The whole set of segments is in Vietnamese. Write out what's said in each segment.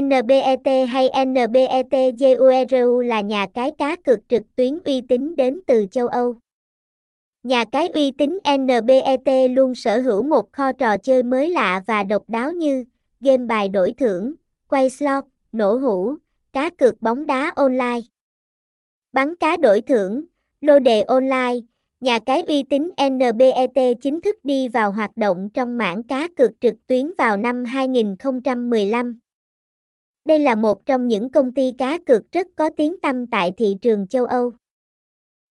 NBET hay NBET là nhà cái cá cược trực tuyến uy tín đến từ châu Âu. Nhà cái uy tín NBET luôn sở hữu một kho trò chơi mới lạ và độc đáo như game bài đổi thưởng, quay slot, nổ hũ, cá cược bóng đá online. Bắn cá đổi thưởng, lô đề online, nhà cái uy tín NBET chính thức đi vào hoạt động trong mảng cá cược trực tuyến vào năm 2015. Đây là một trong những công ty cá cược rất có tiếng tăm tại thị trường châu Âu.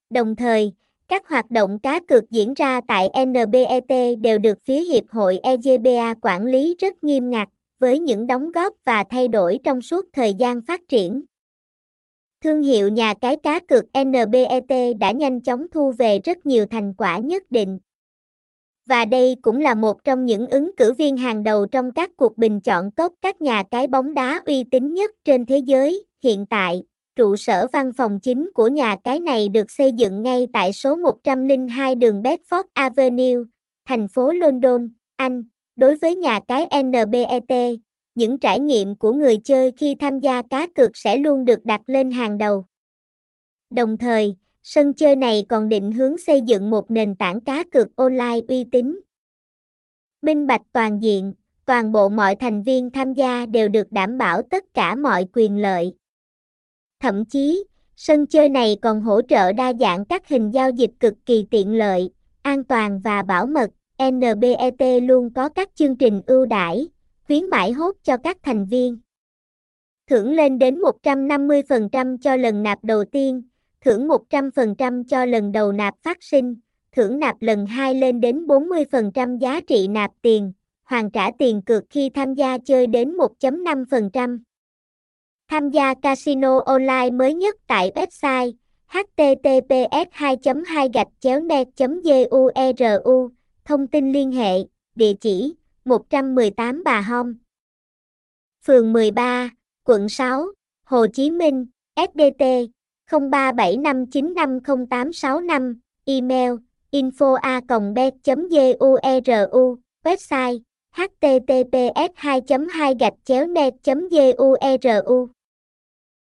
Đồng thời, các hoạt động cá cược diễn ra tại NBET đều được phía Hiệp hội EGBA quản lý rất nghiêm ngặt, với những đóng góp và thay đổi trong suốt thời gian phát triển. Thương hiệu nhà cái cá cược NBET đã nhanh chóng thu về rất nhiều thành quả nhất định. Và đây cũng là một trong những ứng cử viên hàng đầu trong các cuộc bình chọn tốt các nhà cái bóng đá uy tín nhất trên thế giới. Hiện tại, trụ sở văn phòng chính của nhà cái này được xây dựng ngay tại số 102 đường Bedford Avenue, thành phố London, Anh. Đối với nhà cái NBET, những trải nghiệm của người chơi khi tham gia cá cược sẽ luôn được đặt lên hàng đầu. Đồng thời, sân chơi này còn định hướng xây dựng một nền tảng cá cược online uy tín. Minh bạch toàn diện, toàn bộ mọi thành viên tham gia đều được đảm bảo tất cả mọi quyền lợi. Thậm chí, sân chơi này còn hỗ trợ đa dạng các hình giao dịch cực kỳ tiện lợi, an toàn và bảo mật. NBET luôn có các chương trình ưu đãi, khuyến mãi hốt cho các thành viên. Thưởng lên đến 150% cho lần nạp đầu tiên, thưởng 100% cho lần đầu nạp phát sinh, thưởng nạp lần 2 lên đến 40% giá trị nạp tiền, hoàn trả tiền cược khi tham gia chơi đến 1.5%. Tham gia casino online mới nhất tại website https 2 2 gạch chéo net gueru e thông tin liên hệ địa chỉ 118 Bà Hom phường 13 quận 6 Hồ Chí Minh SDT 0375950865 email info a bet gueru website https 2 2 net gueru